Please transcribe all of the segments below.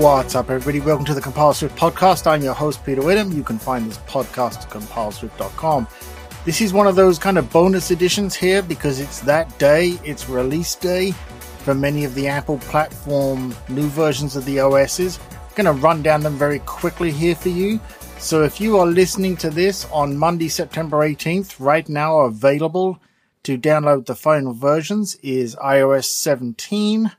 What's up, everybody? Welcome to the Compile Swift podcast. I'm your host, Peter Witham. You can find this podcast at compileswift.com. This is one of those kind of bonus editions here because it's that day, it's release day for many of the Apple platform new versions of the OSs. I'm going to run down them very quickly here for you. So if you are listening to this on Monday, September 18th, right now available to download the final versions is iOS 17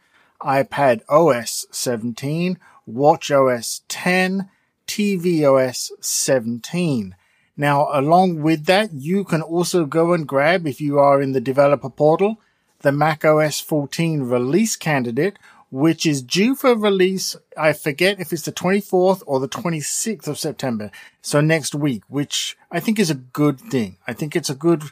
iPad OS 17, Watch OS 10, tvOS 17. Now, along with that, you can also go and grab, if you are in the developer portal, the Mac OS 14 release candidate, which is due for release. I forget if it's the 24th or the 26th of September. So next week, which I think is a good thing. I think it's a good,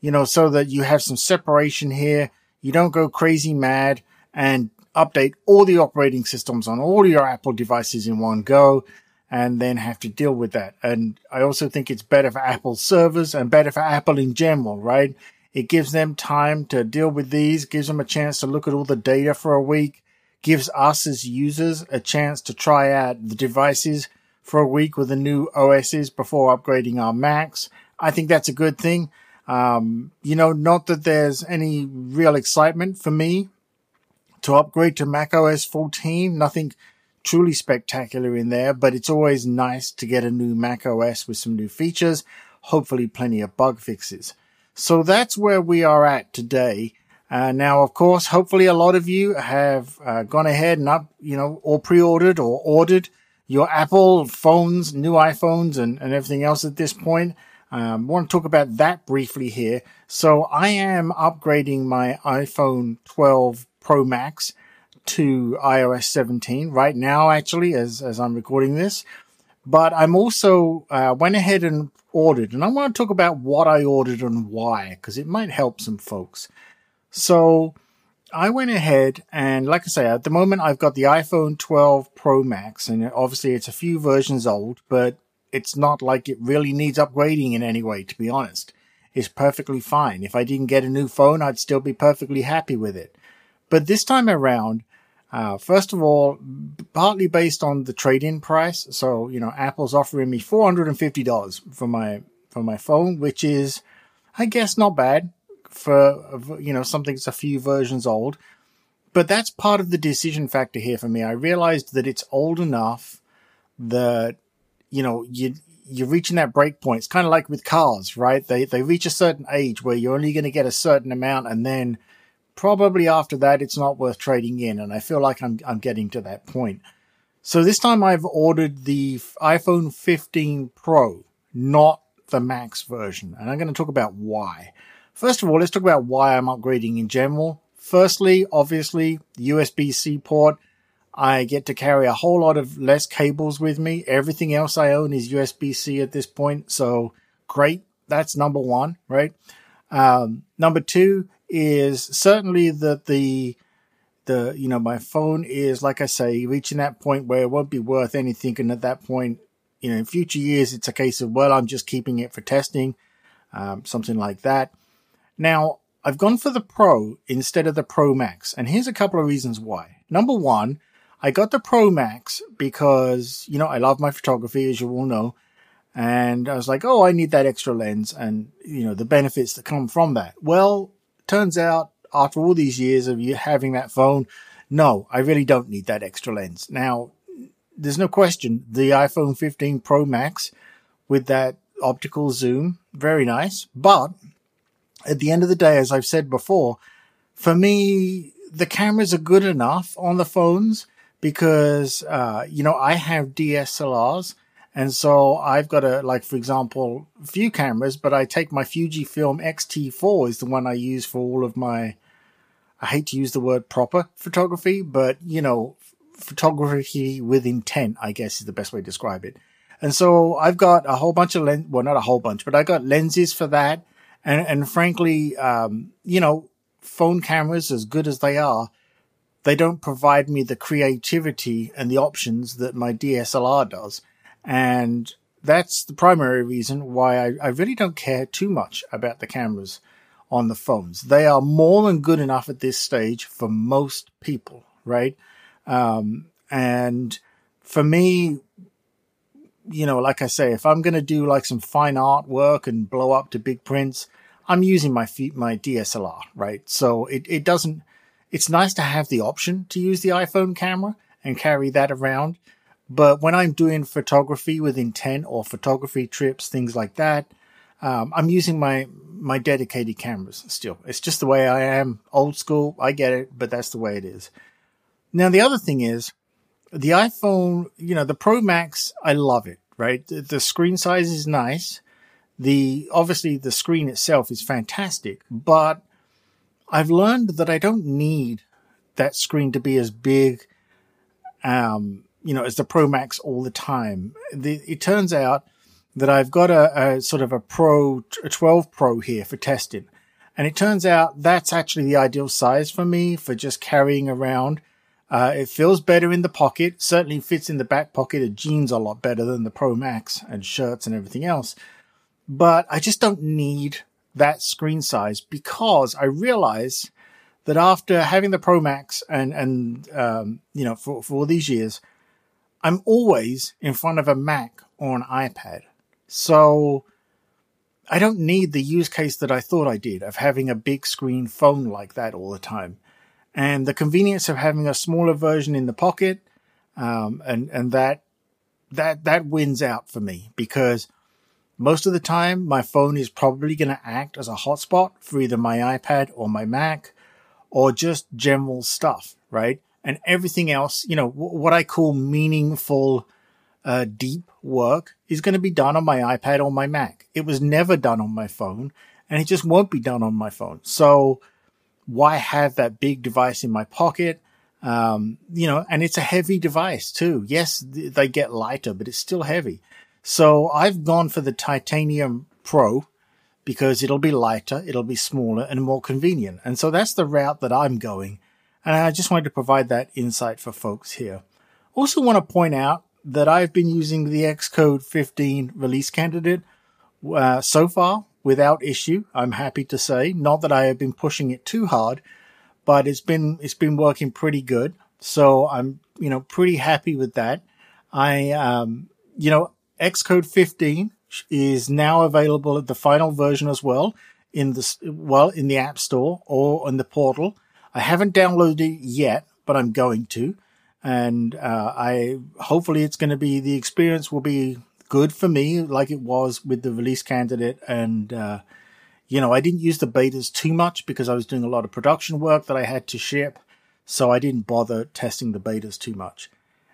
you know, so that you have some separation here. You don't go crazy mad and update all the operating systems on all your Apple devices in one go and then have to deal with that. And I also think it's better for Apple servers and better for Apple in general, right? It gives them time to deal with these, gives them a chance to look at all the data for a week, gives us as users a chance to try out the devices for a week with the new OSs before upgrading our Macs. I think that's a good thing. Um, you know, not that there's any real excitement for me to upgrade to Mac OS 14. Nothing truly spectacular in there, but it's always nice to get a new Mac OS with some new features, hopefully plenty of bug fixes. So that's where we are at today. Uh, now, of course, hopefully a lot of you have uh, gone ahead and up, you know, or pre-ordered or ordered your Apple phones, new iPhones and, and everything else at this point. Um, I want to talk about that briefly here. So I am upgrading my iPhone 12 Pro Max to iOS 17 right now, actually, as, as I'm recording this. But I'm also uh, went ahead and ordered, and I want to talk about what I ordered and why, because it might help some folks. So I went ahead and, like I say, at the moment I've got the iPhone 12 Pro Max, and obviously it's a few versions old, but it's not like it really needs upgrading in any way, to be honest. It's perfectly fine. If I didn't get a new phone, I'd still be perfectly happy with it. But this time around, uh, first of all, partly based on the trade-in price. So, you know, Apple's offering me $450 for my, for my phone, which is, I guess, not bad for, you know, something that's a few versions old. But that's part of the decision factor here for me. I realized that it's old enough that, you know, you, you're reaching that break point. It's kind of like with cars, right? They, they reach a certain age where you're only going to get a certain amount and then probably after that, it's not worth trading in. And I feel like I'm, I'm getting to that point. So this time I've ordered the iPhone 15 Pro, not the Max version. And I'm going to talk about why. First of all, let's talk about why I'm upgrading in general. Firstly, obviously, USB-C port. I get to carry a whole lot of less cables with me. Everything else I own is USB-C at this point. So great. That's number one, right? Um, number two, is certainly that the the you know my phone is like I say reaching that point where it won't be worth anything, and at that point, you know, in future years, it's a case of well, I'm just keeping it for testing, um, something like that. Now, I've gone for the Pro instead of the Pro Max, and here's a couple of reasons why. Number one, I got the Pro Max because you know I love my photography, as you all know. And I was like, oh, I need that extra lens and, you know, the benefits that come from that. Well, turns out after all these years of you having that phone, no, I really don't need that extra lens. Now, there's no question the iPhone 15 Pro Max with that optical zoom, very nice. But at the end of the day, as I've said before, for me, the cameras are good enough on the phones because, uh, you know, I have DSLRs and so I've got a, like, for example, few cameras, but I take my Fujifilm X-T4 is the one I use for all of my, I hate to use the word proper photography, but you know, photography with intent, I guess is the best way to describe it. And so I've got a whole bunch of lens, well, not a whole bunch, but I got lenses for that. And, and frankly, um, you know, phone cameras, as good as they are, they don't provide me the creativity and the options that my DSLR does. And that's the primary reason why I, I, really don't care too much about the cameras on the phones. They are more than good enough at this stage for most people, right? Um, And for me, you know, like I say, if I'm going to do like some fine artwork and blow up to big prints, I'm using my feet, my DSLR, right? So it, it doesn't, it's nice to have the option to use the iPhone camera and carry that around. But when I'm doing photography with intent or photography trips, things like that, um, I'm using my, my dedicated cameras still. It's just the way I am old school. I get it, but that's the way it is. Now, the other thing is the iPhone, you know, the Pro Max, I love it, right? The, the screen size is nice. The, obviously the screen itself is fantastic, but I've learned that I don't need that screen to be as big, um, you know, as the Pro Max all the time. The, it turns out that I've got a, a sort of a Pro, a 12 Pro here for testing. And it turns out that's actually the ideal size for me for just carrying around uh, it feels better in the pocket, certainly fits in the back pocket of jeans a lot better than the Pro Max and shirts and everything else. But I just don't need that screen size because I realize that after having the Pro Max and, and, um, you know, for, for all these years, I'm always in front of a Mac or an iPad. So I don't need the use case that I thought I did of having a big screen phone like that all the time and the convenience of having a smaller version in the pocket, um, and and that that that wins out for me because most of the time my phone is probably going to act as a hotspot for either my iPad or my Mac, or just general stuff, right? And everything else, you know, w- what I call meaningful, uh, deep work is going to be done on my iPad or my Mac. It was never done on my phone, and it just won't be done on my phone. So why have that big device in my pocket? Um, you know, and it's a heavy device too. Yes, they get lighter, but it's still heavy. So I've gone for the titanium pro because it'll be lighter, it'll be smaller and more convenient. And so that's the route that I'm going. And I just wanted to provide that insight for folks here. Also want to point out that I've been using the Xcode 15 release candidate uh, so far without issue. I'm happy to say, not that I have been pushing it too hard, but it's been it's been working pretty good. So I'm you know pretty happy with that. I um you know Xcode 15 is now available at the final version as well in the well in the App Store or in the portal. I haven't downloaded it yet, but I'm going to, and uh, I hopefully it's going to be the experience will be good for me, like it was with the release candidate. And, uh, you know, I didn't use the betas too much because I was doing a lot of production work that I had to ship. So I didn't bother testing the betas too much.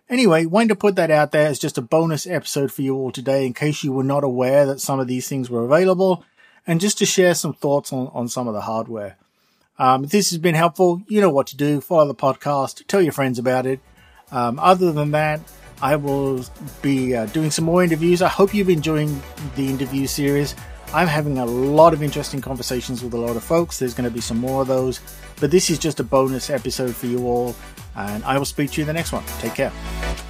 Anyway, wanted to put that out there as just a bonus episode for you all today in case you were not aware that some of these things were available and just to share some thoughts on, on some of the hardware. Um, if this has been helpful, you know what to do. Follow the podcast, tell your friends about it. Um, other than that, I will be uh, doing some more interviews. I hope you've been enjoying the interview series. I'm having a lot of interesting conversations with a lot of folks. There's going to be some more of those, but this is just a bonus episode for you all, and I will speak to you in the next one. Take care.